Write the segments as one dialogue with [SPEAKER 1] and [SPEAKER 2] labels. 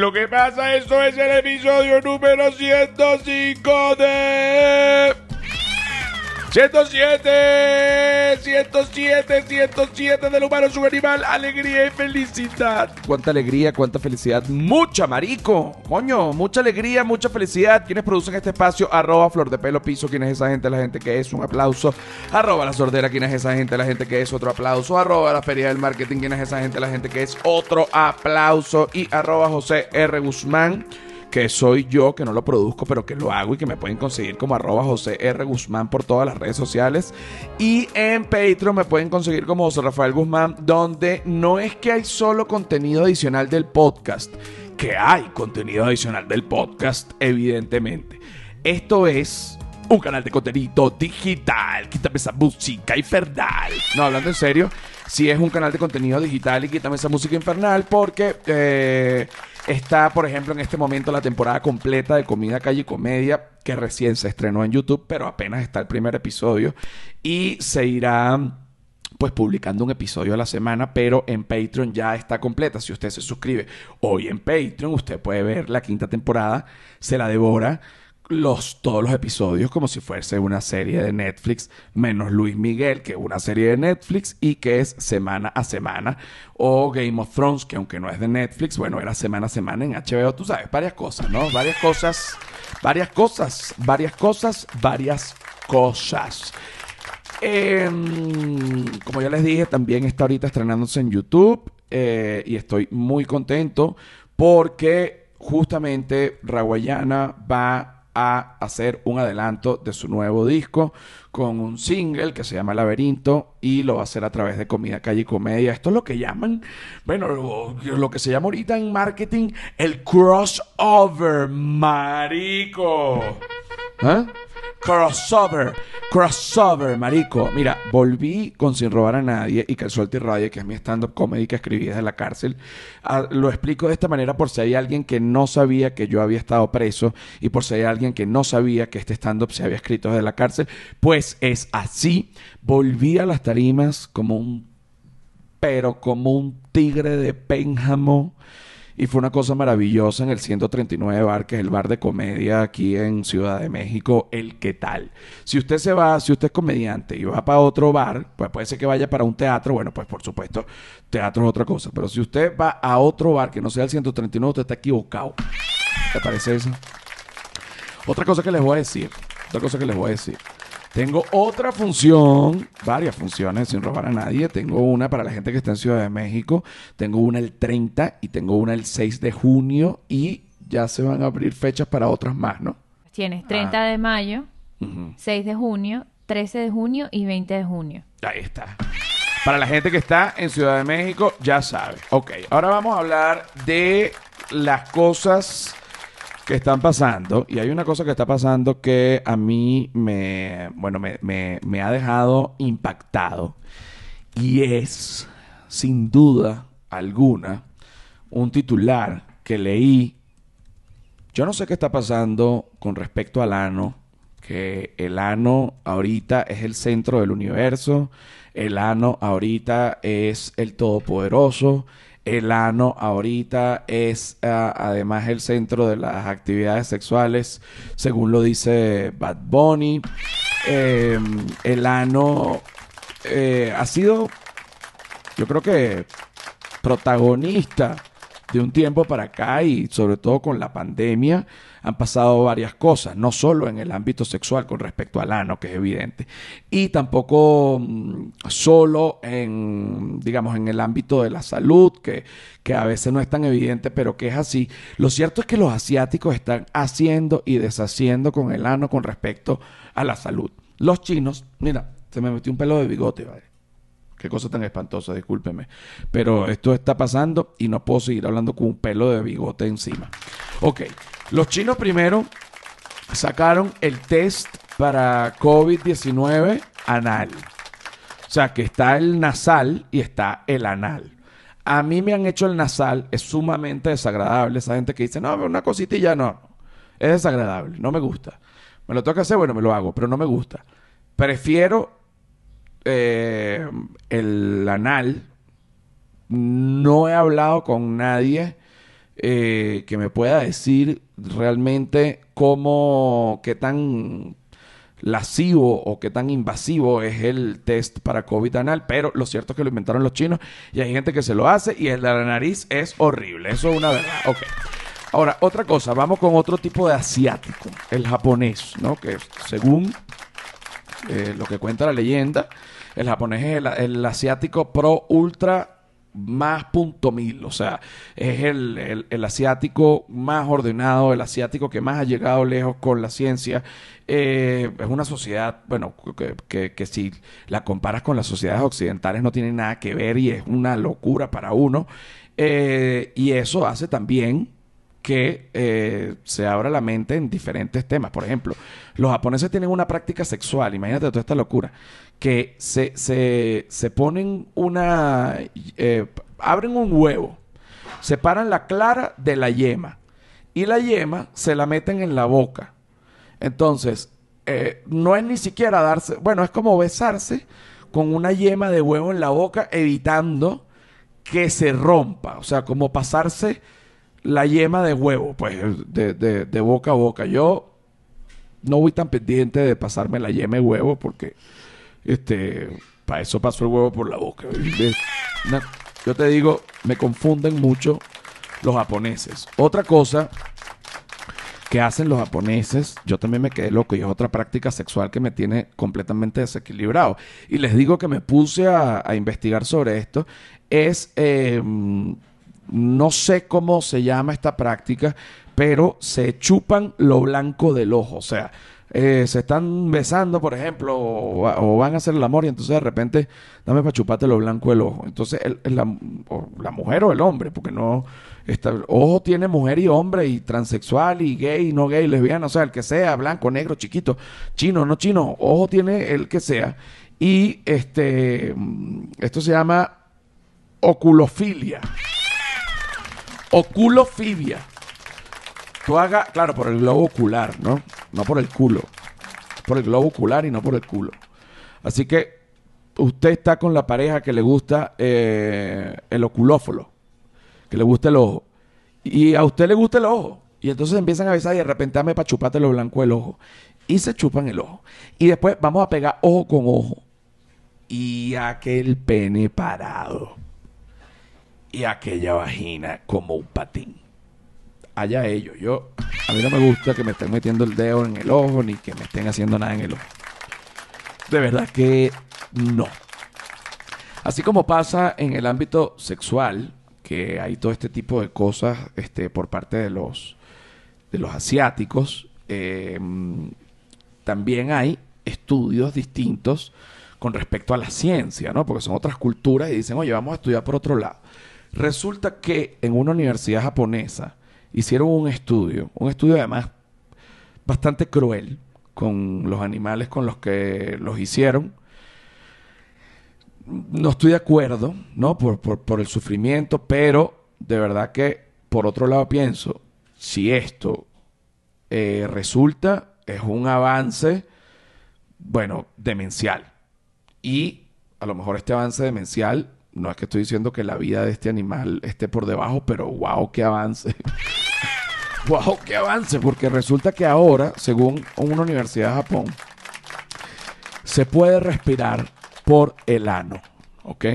[SPEAKER 1] ¿Qué es lo que pasa? Esto es el episodio número 105 de... 107, 107, 107 del humano subanimal, alegría y felicidad. Cuánta alegría, cuánta felicidad. Mucha, marico. Coño, mucha alegría, mucha felicidad. ¿Quiénes producen este espacio? Arroba Flor de Pelo Piso. ¿Quién es esa gente? La gente que es un aplauso. Arroba La Sordera. ¿Quién es esa gente? La gente que es otro aplauso. Arroba La Feria del Marketing. ¿Quién es esa gente? La gente que es otro aplauso. Y arroba José R. Guzmán que soy yo, que no lo produzco, pero que lo hago y que me pueden conseguir como arroba José R. Guzmán por todas las redes sociales. Y en Patreon me pueden conseguir como José Rafael Guzmán, donde no es que hay solo contenido adicional del podcast, que hay contenido adicional del podcast, evidentemente. Esto es un canal de contenido digital. Quítame esa música infernal. No, hablando en serio, si es un canal de contenido digital y quítame esa música infernal porque... Eh, Está, por ejemplo, en este momento la temporada completa de Comida Calle y Comedia, que recién se estrenó en YouTube, pero apenas está el primer episodio. Y se irá pues publicando un episodio a la semana, pero en Patreon ya está completa. Si usted se suscribe hoy en Patreon, usted puede ver la quinta temporada, se la devora los, todos los episodios como si fuese una serie de Netflix, menos Luis Miguel, que es una serie de Netflix y que es semana a semana. O Game of Thrones, que aunque no es de Netflix, bueno, era semana a semana en HBO, tú sabes, varias cosas, ¿no? Varias cosas, varias cosas, varias cosas, varias cosas. Em, como ya les dije, también está ahorita estrenándose en YouTube eh, y estoy muy contento porque justamente Raguayana va a hacer un adelanto de su nuevo disco con un single que se llama Laberinto y lo va a hacer a través de Comida Calle y Comedia. Esto es lo que llaman, bueno, lo, que se llama ahorita en marketing el crossover, marico. ¿Eh? Crossover, crossover, marico. Mira, volví con Sin Robar a Nadie y que el Suelto y Radio, que es mi stand-up comedy que escribí desde la cárcel. Ah, lo explico de esta manera por si hay alguien que no sabía que yo había estado preso y por si hay alguien que no sabía que este stand-up se había escrito desde la cárcel. Pues es así. Volví a las tarimas como un... pero como un tigre de pénjamo y fue una cosa maravillosa en el 139 Bar, que es el bar de comedia aquí en Ciudad de México, el qué tal. Si usted se va, si usted es comediante y va para otro bar, pues puede ser que vaya para un teatro, bueno, pues por supuesto, teatro es otra cosa, pero si usted va a otro bar que no sea el 139, usted está equivocado. ¿Te parece eso? Otra cosa que les voy a decir, otra cosa que les voy a decir. Tengo otra función, varias funciones sin robar a nadie. Tengo una para la gente que está en Ciudad de México. Tengo una el 30 y tengo una el 6 de junio y ya se van a abrir fechas para otras más, ¿no?
[SPEAKER 2] Tienes 30 ah. de mayo, 6 de junio, 13 de junio y 20 de junio.
[SPEAKER 1] Ahí está. Para la gente que está en Ciudad de México, ya sabe. Ok, ahora vamos a hablar de las cosas que están pasando. Y hay una cosa que está pasando que a mí me, bueno, me, ha dejado impactado. Y es, sin duda alguna, un titular que leí. Yo no sé qué está pasando con respecto al ano, que el ano ahorita es el centro del universo, el ano ahorita es el todopoderoso, el ano ahorita es ah, además el centro de las actividades sexuales, según lo dice Bad Bunny. Em, el ano eh, ha sido, yo creo que, protagonista de un tiempo para acá y sobre todo con la pandemia han pasado varias cosas, no solo en el ámbito sexual con respecto al ano, que es evidente, y tampoco mm, solo en, digamos, en el ámbito de la salud, que, que a veces no es tan evidente, pero que es así. Lo cierto es que los asiáticos están haciendo y deshaciendo con el ano con respecto a la salud. Los chinos, mira, se me metió un pelo de bigote, ¿vale? Qué cosa tan espantosa, discúlpeme. Pero esto está pasando y no puedo seguir hablando con un pelo de bigote encima. Ok, los chinos primero sacaron el test para COVID-19 anal. O sea, que está el nasal y está el anal. A mí me han hecho el nasal, es sumamente desagradable. Esa gente que dice, no, una cosita y ya no. Es desagradable, no me gusta. Me lo toca hacer, bueno, me lo hago, pero no me gusta. Prefiero eh, el anal, no he hablado con nadie eh, que me pueda decir realmente cómo, qué tan lascivo o qué tan invasivo es el test para COVID anal, pero lo cierto es que lo inventaron los chinos y hay gente que se lo hace y el de la nariz es horrible, eso es una verdad. Ahora, otra cosa, vamos con otro tipo de asiático, el japonés, ¿no? Que según eh, lo que cuenta la leyenda, el japonés es el asiático pro ultra más punto mil, o sea, es el, el- asiático más ordenado, el asiático que más ha llegado lejos con la ciencia. Eh, es una sociedad, bueno, que, que- que si la comparas con las sociedades occidentales no tiene nada que ver y es una locura para uno. Eh, y eso hace también que eh, se abra la mente en diferentes temas. Por ejemplo, los japoneses tienen una práctica sexual, imagínate toda esta locura, que se, se, se ponen una... eh, abren un huevo, separan la clara de la yema y la yema se la meten en la boca. Entonces, eh, no es ni siquiera darse, bueno, es como besarse con una yema de huevo en la boca, evitando que se rompa, o sea, como pasarse la yema de huevo, pues, de, de- de boca a boca. Yo no voy tan pendiente de pasarme la yema de huevo porque, este, para eso paso el huevo por la boca. Yo te digo, me confunden mucho los japoneses. Otra cosa que hacen los japoneses, yo también me quedé loco y es otra práctica sexual que me tiene completamente desequilibrado. Y les digo que me puse a, investigar sobre esto. Es, eh, no sé cómo se llama esta práctica, pero se chupan lo blanco del ojo. O sea, eh, se están besando, por ejemplo, o, van a hacer el amor y entonces de repente, dame para chuparte lo blanco del ojo. Entonces, la mujer o el hombre, porque no... Está, ojo tiene mujer y hombre y transexual y gay, no gay, lesbiana, o sea, el que sea, blanco, negro, chiquito, chino, no chino, ojo tiene el que sea. Y este, mm, esto se llama oculofilia. Oculofilia. Tú hagas, claro, por el globo ocular, ¿no? No por el culo. Por el globo ocular y no por el culo. Así que usted está con la pareja que le gusta eh, el oculófolo, que le gusta el ojo. Y a usted le gusta el ojo. Y entonces empiezan a besar y de repente para chuparte lo blanco del ojo. Y se chupan el ojo. Y después vamos a pegar ojo con ojo. Y aquel pene parado. Y aquella vagina como un patín. Allá ellos. Yo, a mí no me gusta que me estén metiendo el dedo en el ojo ni que me estén haciendo nada en el ojo. De verdad que no. Así como pasa en el ámbito sexual, que hay todo este tipo de cosas este, por parte de los, de los asiáticos, eh, también hay estudios distintos con respecto a la ciencia, ¿no? Porque son otras culturas y dicen, oye, vamos a estudiar por otro lado. Resulta que en una universidad japonesa hicieron un estudio, un estudio además bastante cruel con los animales con los que los hicieron. No estoy de acuerdo, ¿no? Por, el sufrimiento, pero de verdad que, por otro lado, pienso, si esto eh, resulta, es un avance, bueno, demencial. Y a lo mejor este avance demencial, no es que estoy diciendo que la vida de este animal esté por debajo, pero wow, qué avance. wow, qué avance, porque resulta que ahora, según una universidad de Japón, se puede respirar por el ano, ¿ok?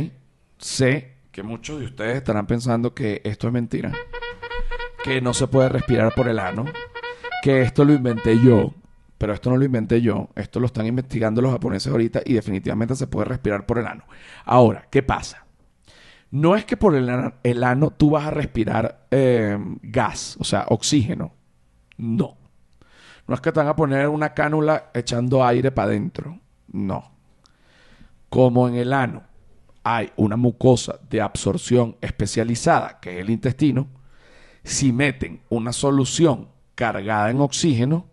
[SPEAKER 1] Sé que muchos de ustedes estarán pensando que esto es mentira, que no se puede respirar por el ano, que esto lo inventé yo, pero esto no lo inventé yo, esto lo están investigando los japoneses ahorita y definitivamente se puede respirar por el ano. Ahora, ¿qué pasa? No es que por el ano, tú vas a respirar eh, gas, o sea, oxígeno. No. No es que te van a poner una cánula echando aire para adentro. No. Como en el ano hay una mucosa de absorción especializada, que es el intestino, si meten una solución cargada en oxígeno,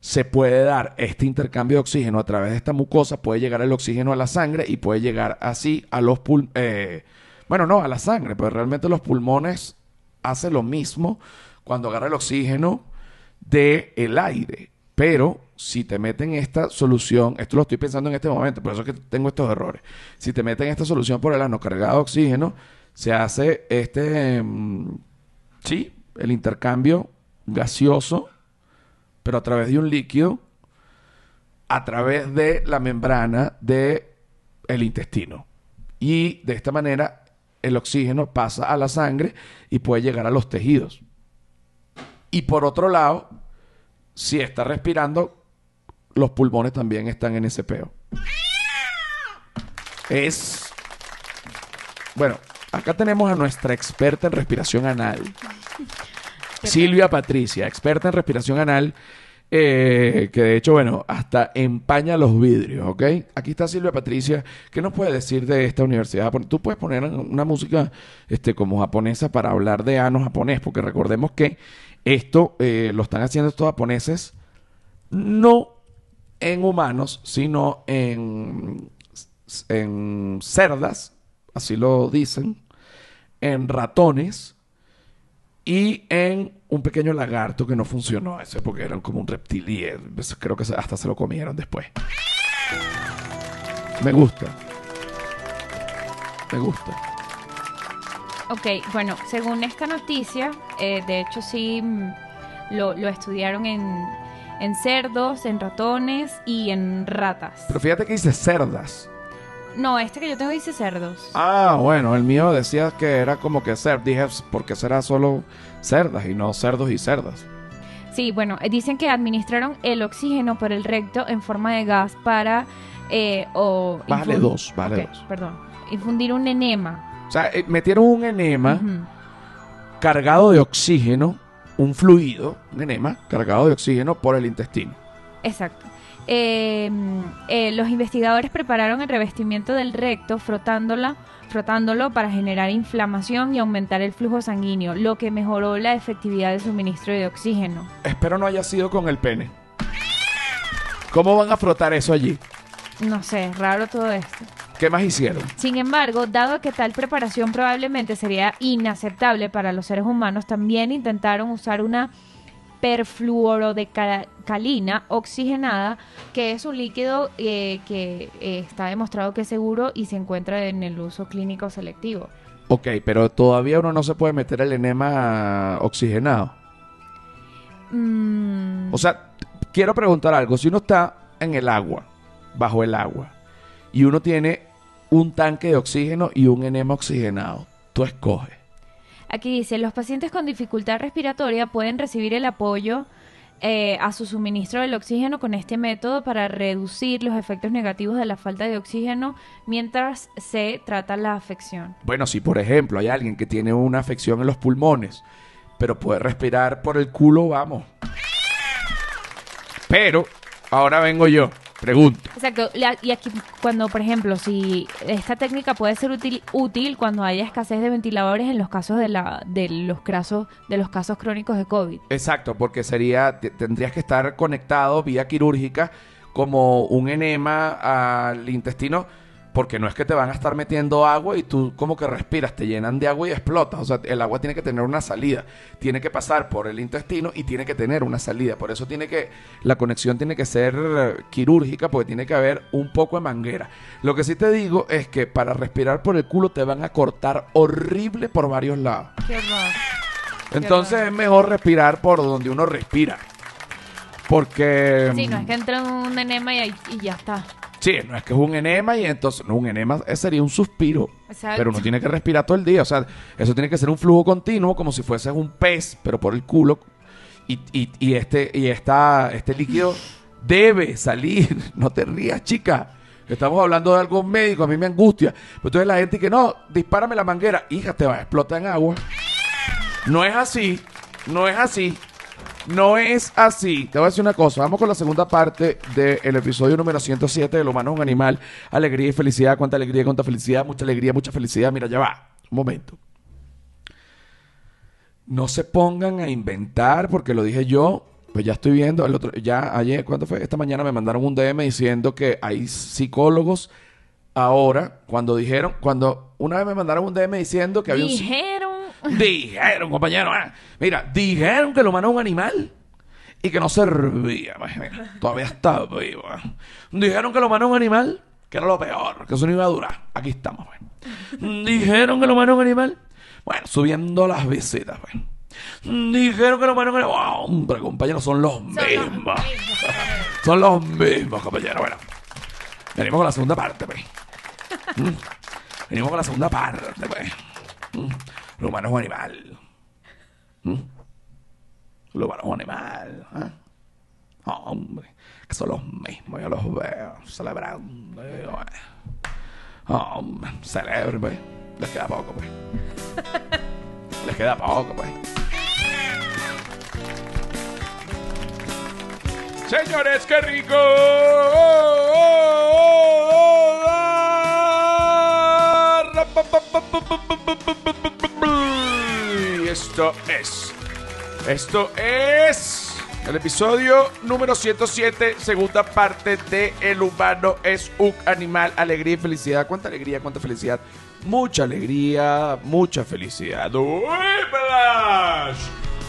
[SPEAKER 1] se puede dar este intercambio de oxígeno a través de esta mucosa, puede llegar el oxígeno a la sangre y puede llegar así a los pulmones. Bueno, no, a la sangre, pero realmente los pulmones hacen lo mismo cuando agarra el oxígeno del el aire. Pero si te meten esta solución, esto lo estoy pensando en este momento, por eso es que tengo estos errores. Si te meten esta solución por el ano cargada de oxígeno, se hace este, mm, sí, el intercambio gaseoso, pero a través de un líquido, a través de la membrana del el intestino. Y de esta manera el oxígeno pasa a la sangre y puede llegar a los tejidos. Y por otro lado, si está respirando, los pulmones también están en ese peo. Es. Bueno, acá tenemos a nuestra experta en respiración anal. Silvia Patricia, experta en respiración anal, eh, que de hecho, bueno, hasta empaña los vidrios, ¿ok? Aquí está Silvia Patricia. ¿Qué nos puede decir de esta universidad? Tú puedes poner una música este, como japonesa para hablar de ano japonés, porque recordemos que esto eh, lo están haciendo estos japoneses no en humanos, sino en, en cerdas, así lo dicen, en ratones y en un pequeño lagarto que no funcionó ese porque eran como un reptil y eh, pues, creo que hasta se lo comieron después. Me gusta. Me gusta.
[SPEAKER 2] Ok, bueno, según esta noticia, eh, de hecho sí mm, lo, lo estudiaron en, en cerdos, en ratones y en ratas.
[SPEAKER 1] Pero fíjate que dice cerdas.
[SPEAKER 2] No, este que yo tengo dice cerdos.
[SPEAKER 1] Ah, bueno, el mío decía que era como que ser. Dije, porque será solo cerdas y no cerdos y cerdas.
[SPEAKER 2] Sí, bueno, eh, dicen que administraron el oxígeno por el recto en forma de gas para... Eh, o
[SPEAKER 1] vale dos, vale dos.
[SPEAKER 2] Perdón. Infundir un enema.
[SPEAKER 1] O sea, eh, metieron un enema cargado de oxígeno, un fluido, un enema cargado de oxígeno por el intestino.
[SPEAKER 2] Exacto. Eh, eh, los investigadores prepararon el revestimiento del recto frotándola, frotándolo para generar inflamación y aumentar el flujo sanguíneo, lo que mejoró la efectividad del suministro de oxígeno.
[SPEAKER 1] Espero no haya sido con el pene. ¿Cómo van a frotar eso allí?
[SPEAKER 2] No sé, raro todo esto.
[SPEAKER 1] ¿Qué más hicieron?
[SPEAKER 2] Sin embargo, dado que tal preparación probablemente sería inaceptable para los seres humanos, también intentaron usar una perfluorodecalina oxigenada, que es un líquido eh, que eh, está demostrado que es seguro y se encuentra en el uso clínico selectivo.
[SPEAKER 1] Ok, pero todavía uno no se puede meter el enema oxigenado.
[SPEAKER 2] Mm.
[SPEAKER 1] O sea, quiero preguntar algo. Si uno está en el agua, bajo el agua, y uno tiene un tanque de oxígeno y un enema oxigenado, tú escoges.
[SPEAKER 2] Aquí dice, los pacientes con dificultad respiratoria pueden recibir el apoyo eh, a su suministro del oxígeno con este método para reducir los efectos negativos de la falta de oxígeno mientras se trata la afección.
[SPEAKER 1] Bueno, si por ejemplo hay alguien que tiene una afección en los pulmones, pero puede respirar por el culo, vamos. Pero, ahora vengo yo. Pregunto.
[SPEAKER 2] Exacto. y aquí, cuando, por ejemplo, si esta técnica puede ser útil, útil cuando haya escasez de ventiladores en los casos de, la, de, los, casos, de los casos crónicos de COVID.
[SPEAKER 1] Exacto, porque sería, tendrías que estar conectado vía quirúrgica como un enema al intestino porque no es que te van a estar metiendo agua y tú como que respiras, te llenan de agua y explotas. O sea, el agua tiene que tener una salida, tiene que pasar por el intestino y tiene que tener una salida. Por eso tiene que, la conexión tiene que ser quirúrgica porque tiene que haber un poco de manguera. Lo que sí te digo es que para respirar por el culo te van a cortar horrible por varios lados.
[SPEAKER 2] Qué.
[SPEAKER 1] Entonces es mejor respirar por donde uno respira. Porque...
[SPEAKER 2] Sí, no es que entra un enema y, y ya está.
[SPEAKER 1] Sí, no es que es un enema y entonces, no, un enema sería un suspiro. Pero uno tiene que respirar todo el día. O sea, eso tiene que ser un flujo continuo, como si fuese un pez, pero por el culo. Y, y, este, y esta, este líquido debe salir. No te rías, chica. Estamos hablando de algo médico, a mí me angustia. Pero entonces la gente que no, dispárame la manguera, hija, te va a explotar en agua. No es así, no es así. No es así. Te voy a decir una cosa. Vamos con la segunda parte del episodio número 107 de Lo humano es un animal. Alegría y felicidad. Cuánta alegría, cuánta felicidad. Mucha alegría, mucha felicidad. Mira, ya va. Un momento. No se pongan a inventar porque lo dije yo. Pues ya estoy viendo. El otro, ya ayer, ¿cuánto fue? Esta mañana me mandaron un DM diciendo que hay psicólogos ahora. Cuando dijeron, cuando una vez me mandaron un DM diciendo que había un Dijeron, compañero, ah, mira, dijeron que lo humano un animal y que no servía. todavía está vivo. Ah. Dijeron que lo humano un animal, que era lo peor, que eso no iba a durar. Aquí estamos. Dijeron que lo humano un animal. Bueno, subiendo las visitas. Dijeron que los buenos... Hombre, compañeros, son los mismos. Son los mismos, compañeros. Bueno, venimos con la segunda parte, pues. Mm. Venimos con la segunda parte, pues. Mm. Los humanos es un animal. Mm. Los humanos es un animal. ¿eh? Hombre, que son los mismos, yo los veo celebrando. bueno. Hombre, celebre, pues. Les queda poco, pues. Les queda poco, pues. Señores, qué rico. Esto es. Esto es. El episodio número 107, segunda parte de El humano es un animal, alegría y felicidad. ¿Cuánta alegría, cuánta felicidad? Mucha alegría, mucha felicidad. ¡Whiplash!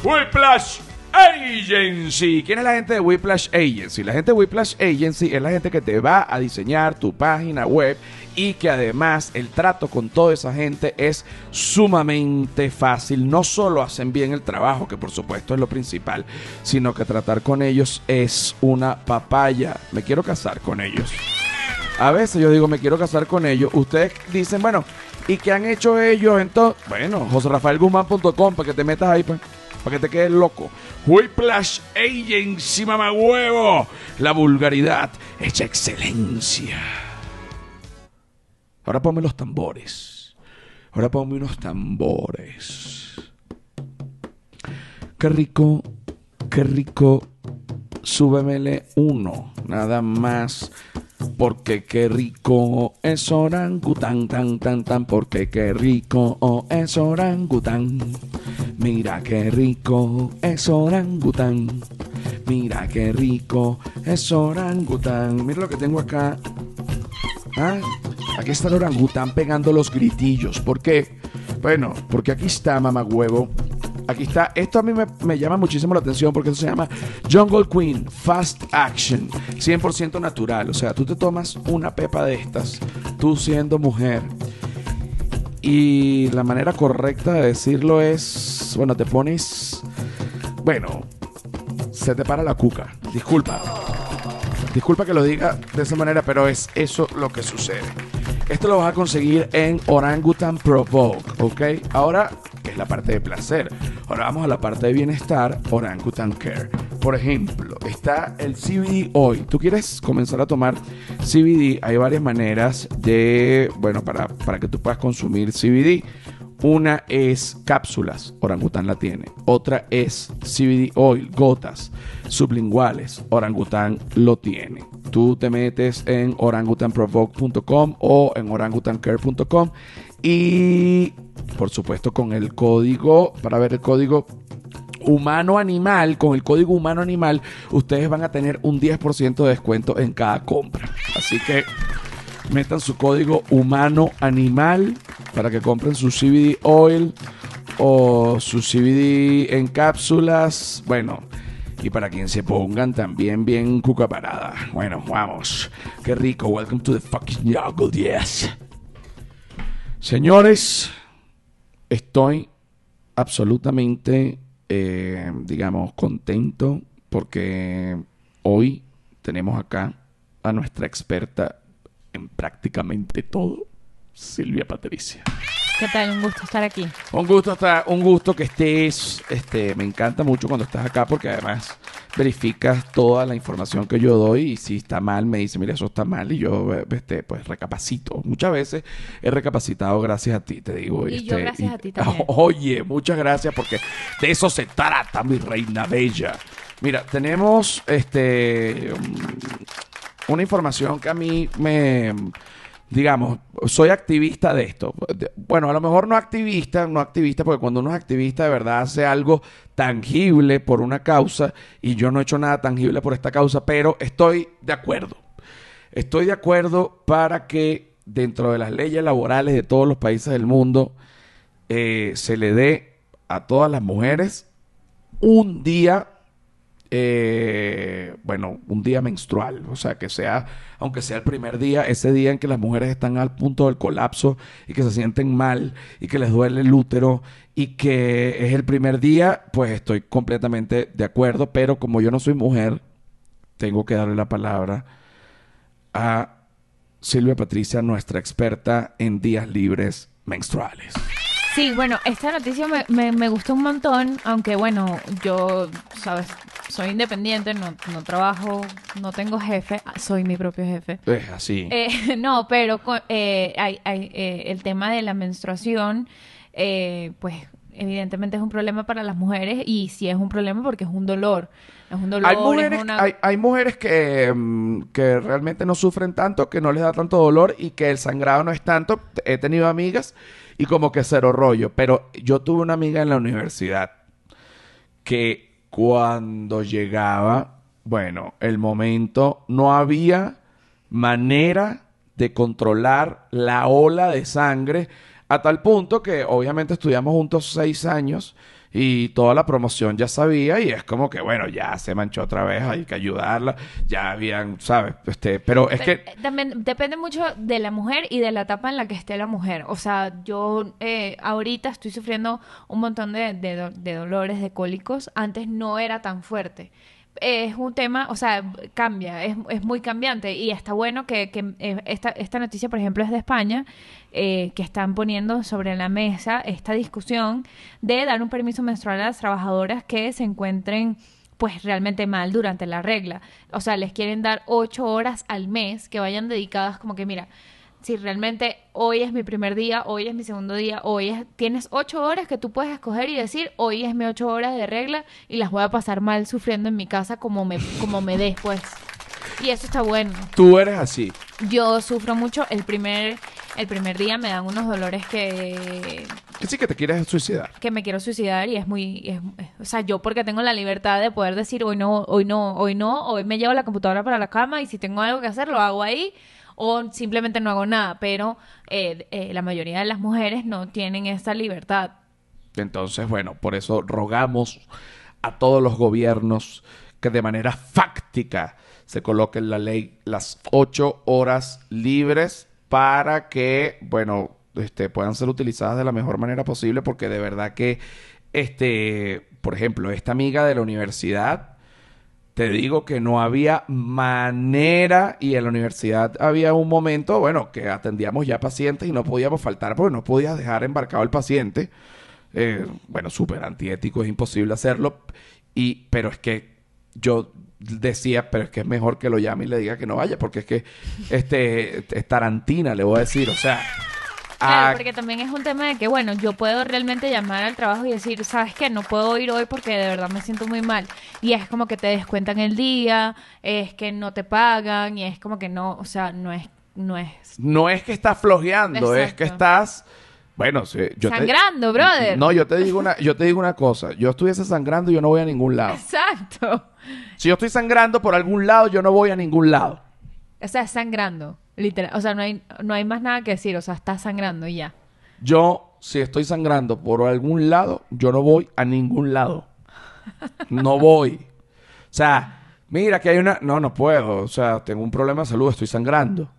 [SPEAKER 1] ¡Whiplash! Agency. ¿Quién es la gente de Whiplash Agency? La gente de Whiplash Agency es la gente que te va a diseñar tu página web y que además el trato con toda esa gente es sumamente fácil. No solo hacen bien el trabajo, que por supuesto es lo principal, sino que tratar con ellos es una papaya. Me quiero casar con ellos. A veces yo digo, me quiero casar con ellos. Ustedes dicen, bueno, ¿y qué han hecho ellos entonces? Bueno, joserafaelguzmán.com para que te metas ahí, pues. Para que te quedes loco. Whiplash Agency, mamá huevo. La vulgaridad hecha excelencia. Ahora ponme los tambores. Ahora ponme unos tambores. Qué rico, qué rico. Súbemele uno, nada más. Porque qué rico es orangután, tan, tan, tan. Porque qué rico oh, es orangután. Mira qué rico es orangután. Mira qué rico es orangután. Mira lo que tengo acá. Ah, aquí está el orangután pegando los gritillos. ¿Por qué? Bueno, porque aquí está, mamá huevo. Aquí está. Esto a mí me, me llama muchísimo la atención porque eso se llama Jungle Queen Fast Action. 100% natural. O sea, tú te tomas una pepa de estas, tú siendo mujer. Y la manera correcta de decirlo es, bueno, te pones, bueno, se te para la cuca. Disculpa. Disculpa que lo diga de esa manera, pero es eso lo que sucede. Esto lo vas a conseguir en Orangutan Provoke, ¿ok? Ahora, que es la parte de placer. Ahora vamos a la parte de bienestar, Orangutan Care. Por ejemplo, está el CBD hoy. ¿Tú quieres comenzar a tomar CBD? Hay varias maneras de, bueno, para, para que tú puedas consumir CBD. Una es cápsulas, Orangután la tiene. Otra es CBD oil, gotas sublinguales, Orangután lo tiene. Tú te metes en orangutanprovoke.com o en orangutancare.com y por supuesto con el código, para ver el código humano animal, con el código humano animal, ustedes van a tener un 10% de descuento en cada compra. Así que metan su código humano animal para que compren su CBD oil o su CBD en cápsulas. Bueno, y para quien se pongan también bien cuca parada. Bueno, vamos. Qué rico. Welcome to the fucking jungle, yes. Señores, estoy absolutamente, eh, digamos, contento porque hoy tenemos acá a nuestra experta en prácticamente todo, Silvia Patricia.
[SPEAKER 2] ¿Qué tal? Un gusto estar aquí.
[SPEAKER 1] Un gusto estar, un gusto que estés, este, me encanta mucho cuando estás acá porque además verificas toda la información que yo doy y si está mal me dice, mira, eso está mal y yo, este, pues recapacito. Muchas veces he recapacitado gracias a ti, te digo.
[SPEAKER 2] Y
[SPEAKER 1] este,
[SPEAKER 2] yo gracias a ti también.
[SPEAKER 1] Oye, muchas gracias porque de eso se trata, mi reina bella. Mira, tenemos, este, una información que a mí me digamos, soy activista de esto. Bueno, a lo mejor no activista, no activista, porque cuando uno es activista de verdad hace algo tangible por una causa y yo no he hecho nada tangible por esta causa, pero estoy de acuerdo. Estoy de acuerdo para que dentro de las leyes laborales de todos los países del mundo eh, se le dé a todas las mujeres un día eh, bueno, un día menstrual, o sea, que sea, aunque sea el primer día, ese día en que las mujeres están al punto del colapso y que se sienten mal y que les duele el útero y que es el primer día, pues estoy completamente de acuerdo, pero como yo no soy mujer, tengo que darle la palabra a Silvia Patricia, nuestra experta en días libres menstruales.
[SPEAKER 2] Sí, bueno, esta noticia me, me, me gustó un montón, aunque bueno, yo, sabes, soy independiente, no, no trabajo, no tengo jefe, soy mi propio jefe.
[SPEAKER 1] Es así.
[SPEAKER 2] Eh, no, pero eh, hay, hay, eh, el tema de la menstruación, eh, pues evidentemente es un problema para las mujeres y sí es un problema porque es un dolor. Es un dolor,
[SPEAKER 1] hay
[SPEAKER 2] es
[SPEAKER 1] mujeres,
[SPEAKER 2] una...
[SPEAKER 1] hay, hay mujeres que, mm, que realmente no sufren tanto, que no les da tanto dolor y que el sangrado no es tanto. He tenido amigas y como que cero rollo. Pero yo tuve una amiga en la universidad que cuando llegaba, bueno, el momento, no había manera de controlar la ola de sangre a tal punto que obviamente estudiamos juntos seis años y toda la promoción ya sabía y es como que bueno ya se manchó otra vez hay que ayudarla ya habían sabes este pero es que
[SPEAKER 2] También depende mucho de la mujer y de la etapa en la que esté la mujer. O sea, yo eh, ahorita estoy sufriendo un montón de, de dolores, de cólicos. Antes no era tan fuerte. Es un tema, o sea, cambia, es, es muy cambiante y está bueno que, que, eh, esta, esta noticia, por ejemplo, es de España, eh, que están poniendo sobre la mesa esta discusión de dar un permiso menstrual a las trabajadoras que se encuentren pues realmente mal durante la regla. O sea, les quieren dar ocho horas al mes que vayan dedicadas como que, mira, si realmente hoy es mi primer día, hoy es mi segundo día, hoy es, tienes ocho horas que tú puedes escoger y decir, hoy es mi ocho horas de regla y las voy a pasar mal sufriendo en mi casa como me, como me des, pues. Y eso está bueno.
[SPEAKER 1] tú eres así
[SPEAKER 2] Yo sufro mucho. El primer, el primer día me dan unos dolores que,
[SPEAKER 1] que sí que te quieres suicidar
[SPEAKER 2] que me quiero suicidar y es muy es- es- o sea yo porque tengo la libertad de poder decir hoy no hoy no hoy no hoy me llevo la computadora para la cama y si tengo algo que hacer lo hago ahí o simplemente no hago nada pero eh, eh, la mayoría de las mujeres no tienen esa libertad.
[SPEAKER 1] Entonces, bueno, por eso rogamos a todos los gobiernos que de manera fáctica se coloque en la ley las ocho horas libres para que, bueno, este, puedan ser utilizadas de la mejor manera posible, porque de verdad que, este, por ejemplo, esta amiga de la universidad, te digo que no había manera y en la universidad había un momento, bueno, que atendíamos ya pacientes y no podíamos faltar porque no podías dejar embarcado el paciente. Eh, bueno, súper antiético, es imposible hacerlo. Y, pero es que yo decía, pero es que es mejor que lo llame y le diga que no vaya, porque es que este es Tarantina, le voy a decir, o sea,
[SPEAKER 2] Claro,
[SPEAKER 1] a-
[SPEAKER 2] porque también es un tema de que, bueno, yo puedo realmente llamar al trabajo y decir, ¿sabes qué? No puedo ir hoy porque de verdad me siento muy mal. Y es como que te descuentan el día, es que no te pagan y es como que no, o sea, no es, no es
[SPEAKER 1] no es que estás flojeando, es que estás, bueno, sí, yo te-
[SPEAKER 2] sangrando, brother.
[SPEAKER 1] No, yo te digo una, yo te digo una cosa. Yo estuviese sangrando, yo no voy a ningún lado.
[SPEAKER 2] Exacto.
[SPEAKER 1] Si yo estoy sangrando por algún lado, yo no voy a ningún lado.
[SPEAKER 2] O sea, sangrando, literal. O sea, no hay, no hay más nada que decir, o sea, está sangrando y ya.
[SPEAKER 1] Yo, si estoy sangrando por algún lado, yo no voy a ningún lado. No voy. O sea, mira que hay una... No, no puedo. O sea, tengo un problema de salud, estoy sangrando.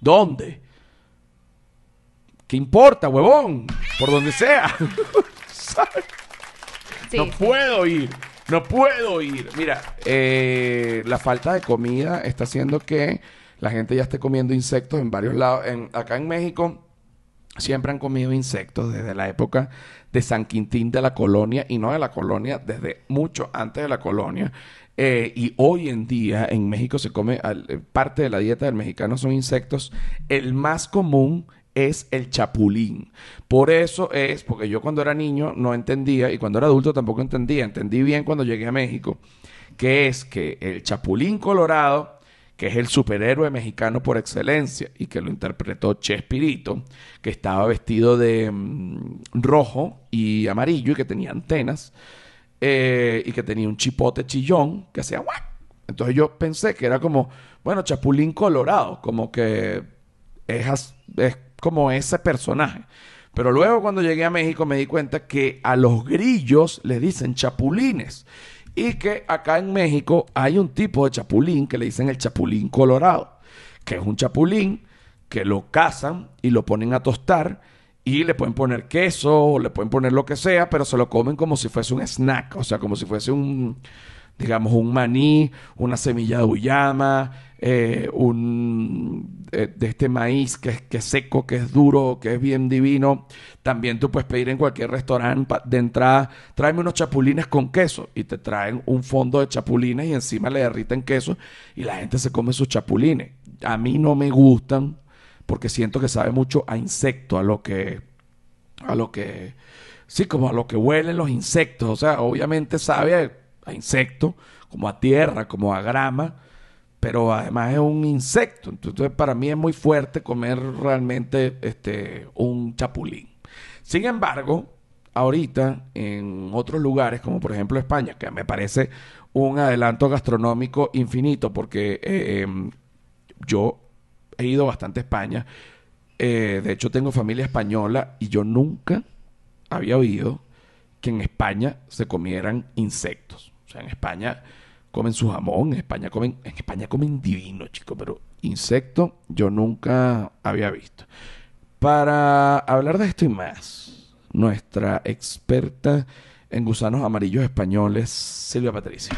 [SPEAKER 1] ¿Dónde? ¿Qué importa, huevón? Por donde sea. ¿Sabes?
[SPEAKER 2] Sí,
[SPEAKER 1] no
[SPEAKER 2] sí.
[SPEAKER 1] puedo ir. No puedo ir. Mira, eh, la falta de comida está haciendo que la gente ya esté comiendo insectos en varios lados. En, acá en México siempre han comido insectos desde la época de San Quintín de la colonia y no de la colonia, desde mucho antes de la colonia. Eh, y hoy en día en México se come, al- eh, parte de la dieta del mexicano son insectos. El más común es el chapulín. Por eso es, porque yo cuando era niño no entendía y cuando era adulto tampoco entendía. Entendí bien cuando llegué a México, que es que el chapulín colorado, que es el superhéroe mexicano por excelencia y que lo interpretó Chespirito, que estaba vestido de mm, rojo y amarillo y que tenía antenas eh, y que tenía un chipote chillón que hacía ¡guac! Entonces yo pensé que era como, bueno, Chapulín Colorado, como que es, como ese personaje. Pero luego cuando llegué a México me di cuenta que a los grillos le dicen chapulines. Y que acá en México hay un tipo de chapulín que le dicen el chapulín colorado, que es un chapulín que lo cazan y lo ponen a tostar y le pueden poner queso o le pueden poner lo que sea, pero se lo comen como si fuese un snack, o sea, como si fuese un, digamos, un maní, una semilla de uyama, eh, un eh, de este maíz que es, que seco, que es duro, que es bien divino. También tú puedes pedir en cualquier restaurante de entrada, tráeme unos chapulines con queso y te traen un fondo de chapulines y encima le derriten queso y la gente se come sus chapulines. A mí no me gustan porque siento que sabe mucho a insecto, a lo que a lo que sí, como a lo que huelen los insectos, o sea, obviamente sabe a, insecto, como a tierra, como a grama, pero además es un insecto, entonces para mí es muy fuerte comer realmente este un chapulín. Sin embargo, ahorita en otros lugares, como por ejemplo España, que me parece un adelanto gastronómico infinito, porque eh, em, yo he ido bastante a España. Eh, de hecho, tengo familia española y yo nunca había oído que en España se comieran insectos. O sea, en España comen su jamón, en España comen, en España comen divino, chicos, pero insecto yo nunca había visto. Para hablar de esto y más, nuestra experta en gusanos amarillos españoles, Silvia Patricia.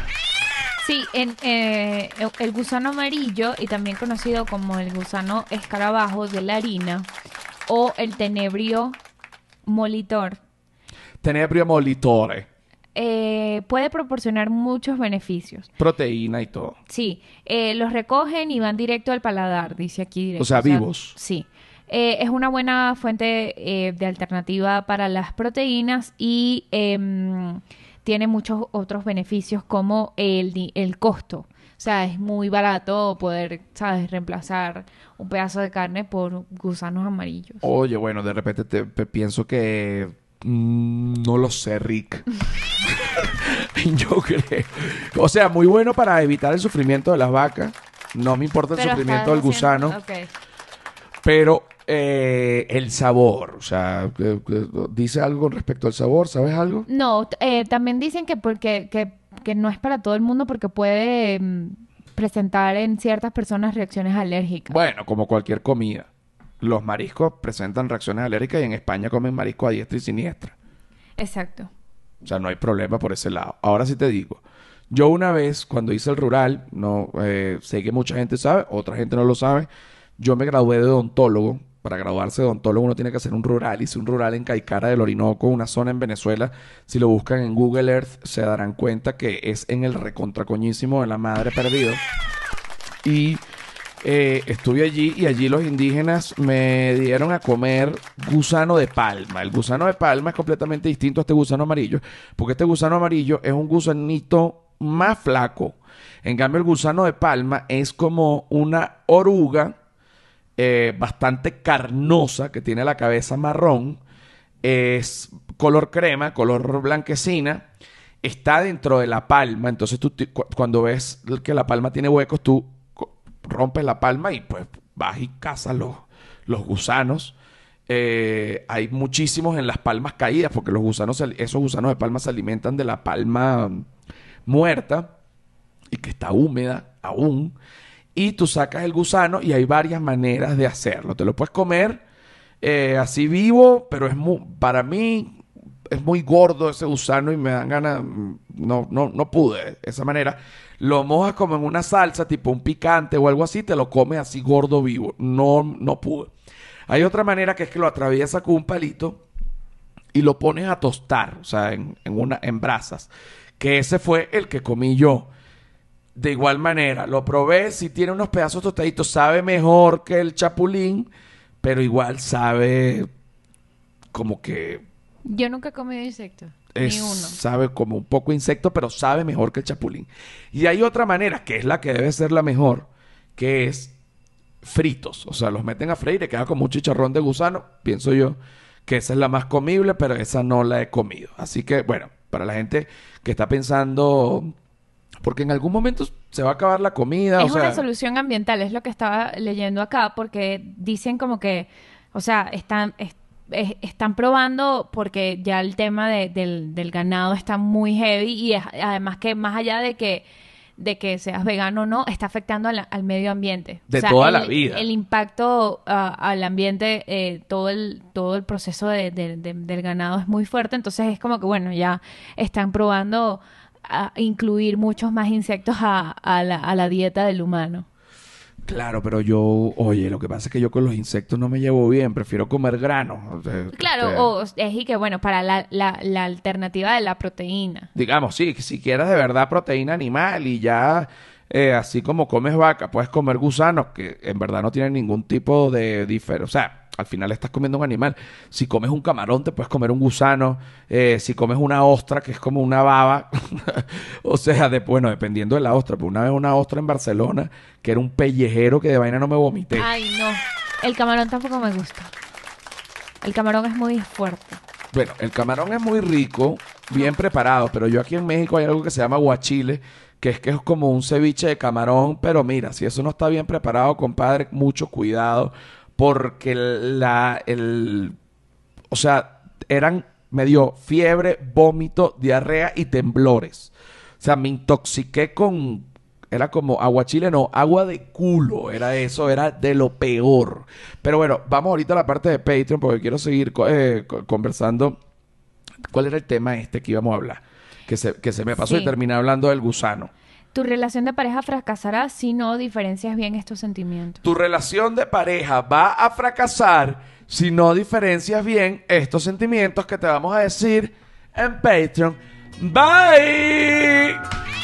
[SPEAKER 2] Sí, en, eh, el gusano amarillo y también conocido como el gusano escarabajo de la harina o el tenebrio molitor
[SPEAKER 1] Tenebrio molitore,
[SPEAKER 2] eh, puede proporcionar muchos beneficios.
[SPEAKER 1] proteína y todo.
[SPEAKER 2] Sí, eh, los recogen y van directo al paladar, dice aquí. directo.
[SPEAKER 1] O sea, vivos.
[SPEAKER 2] Sí. Eh, es una buena fuente eh, de alternativa para las proteínas y em, tiene muchos otros beneficios como el, el costo. O sea, es muy barato poder, ¿sabes?, reemplazar un pedazo de carne por gusanos amarillos.
[SPEAKER 1] Oye, bueno, de repente te, pienso que no lo sé, Rick. Yo creo. O sea, muy bueno para evitar el sufrimiento de las vacas. No me importa el
[SPEAKER 2] Pero
[SPEAKER 1] sufrimiento
[SPEAKER 2] estás
[SPEAKER 1] del gusano,
[SPEAKER 2] haciendo- ok.
[SPEAKER 1] pero eh, el sabor, o sea, que- que- dice algo respecto al sabor, ¿sabes algo?
[SPEAKER 2] No, t- eh, también dicen que porque que, que no es para todo el mundo porque puede mm, presentar en ciertas personas reacciones alérgicas.
[SPEAKER 1] Bueno, como cualquier comida. Los mariscos presentan reacciones alérgicas y en España comen marisco a diestra y siniestra.
[SPEAKER 2] Exacto.
[SPEAKER 1] O sea, no hay problema por ese lado. Ahora sí te digo. Yo una vez, cuando hice el rural, no eh, sé que mucha gente sabe, otra gente no lo sabe. Yo me gradué de odontólogo. Para graduarse de odontólogo uno tiene que hacer un rural. Hice un rural en Caicara del Orinoco, una zona en Venezuela. Si lo buscan en Google Earth, se darán cuenta que es en el recontracoñísimo de la madre perdido. Y eh, estuve allí y allí los indígenas me dieron a comer gusano de palma. El gusano de palma es completamente distinto a este gusano amarillo, porque este gusano amarillo es un gusanito más flaco. En cambio, el gusano de palma es como una oruga eh, bastante carnosa que tiene la cabeza marrón. Es color crema, color blanquecina. Está dentro de la palma. Entonces, tú cuando ves que la palma tiene huecos, tú rompes la palma y pues vas y cazas los, los gusanos. Eh, hay muchísimos en las palmas caídas porque los gusanos, esos gusanos de palma se alimentan de la palma muerta y que está húmeda aún. Y tú sacas el gusano y hay varias maneras de hacerlo. Te lo puedes comer eh, así vivo, pero es muy, para mí es muy gordo ese gusano y me dan ganas, mm, no, no, no pude de esa manera. Lo mojas como en una salsa, tipo un picante o algo así, te lo comes así gordo vivo. No, no pude. Hay otra manera que es que lo atraviesas con un palito y lo pones a tostar, o sea, en, en una, en brasas. Que ese fue el que comí yo. De igual manera, lo probé, si tiene unos pedazos tostaditos, sabe mejor que el chapulín, pero igual sabe como que
[SPEAKER 2] Yo nunca he comido insectos.
[SPEAKER 1] Es- sabe como un poco insecto, pero sabe mejor que el chapulín. Y hay otra manera, que es la que debe ser la mejor, que es fritos. O sea, los meten a freír y queda como un chicharrón de gusano. Pienso yo que esa es la más comible, pero esa no la he comido. Así que, bueno, para la gente que está pensando, porque en algún momento se va a acabar la comida.
[SPEAKER 2] Es
[SPEAKER 1] o sea,
[SPEAKER 2] una solución ambiental, es lo que estaba leyendo acá, porque dicen como que, o sea, están, es- están probando porque ya el tema de- del, del ganado está muy heavy y es- además que más allá de que de que seas vegano o no, está afectando al, al medio ambiente.
[SPEAKER 1] De toda
[SPEAKER 2] el,
[SPEAKER 1] la vida.
[SPEAKER 2] El impacto al ambiente, eh, todo el todo el proceso de- de- de- del ganado es muy fuerte, entonces es como que, bueno, ya están probando a incluir muchos más insectos a, a la, a la dieta del humano.
[SPEAKER 1] Claro, pero yo, oye, lo que pasa es que yo con los insectos no me llevo bien, prefiero comer granos. o sea, este,
[SPEAKER 2] Claro, o es y que, bueno, para la, la, la alternativa de la proteína.
[SPEAKER 1] digamos, sí, que si quieres de verdad proteína animal y ya, eh, así como comes vaca, puedes comer gusanos que en verdad no tienen ningún tipo de diferencia. O sea, al final estás comiendo un animal. Si comes un camarón, te puedes comer un gusano. Eh, si comes una ostra, que es como una baba. o sea, de, bueno, dependiendo de la ostra. Pero una vez una ostra en Barcelona, que era un pellejero que de vaina no me vomité.
[SPEAKER 2] Ay, no. El camarón tampoco me gusta. El camarón es muy fuerte.
[SPEAKER 1] Bueno, el camarón es muy rico, bien preparado, pero yo aquí en México hay algo que se llama guachile, que es que es como un ceviche de camarón, pero mira, si eso no está bien preparado, compadre, mucho cuidado, porque la, el, o sea, eran, me dio fiebre, vómito, diarrea y temblores. O sea, me intoxiqué con, era como aguachile, no, agua de culo, era eso, era de lo peor. Pero bueno, vamos ahorita a la parte de Patreon porque quiero seguir eh, co- conversando. ¿Cuál era el tema este que íbamos a hablar? Que se, que se me pasó
[SPEAKER 2] Sí.
[SPEAKER 1] y terminé hablando del gusano.
[SPEAKER 2] Tu relación de pareja fracasará si no diferencias bien estos sentimientos.
[SPEAKER 1] Tu relación de pareja va a fracasar si no diferencias bien estos sentimientos que te vamos a decir en Patreon. Bye.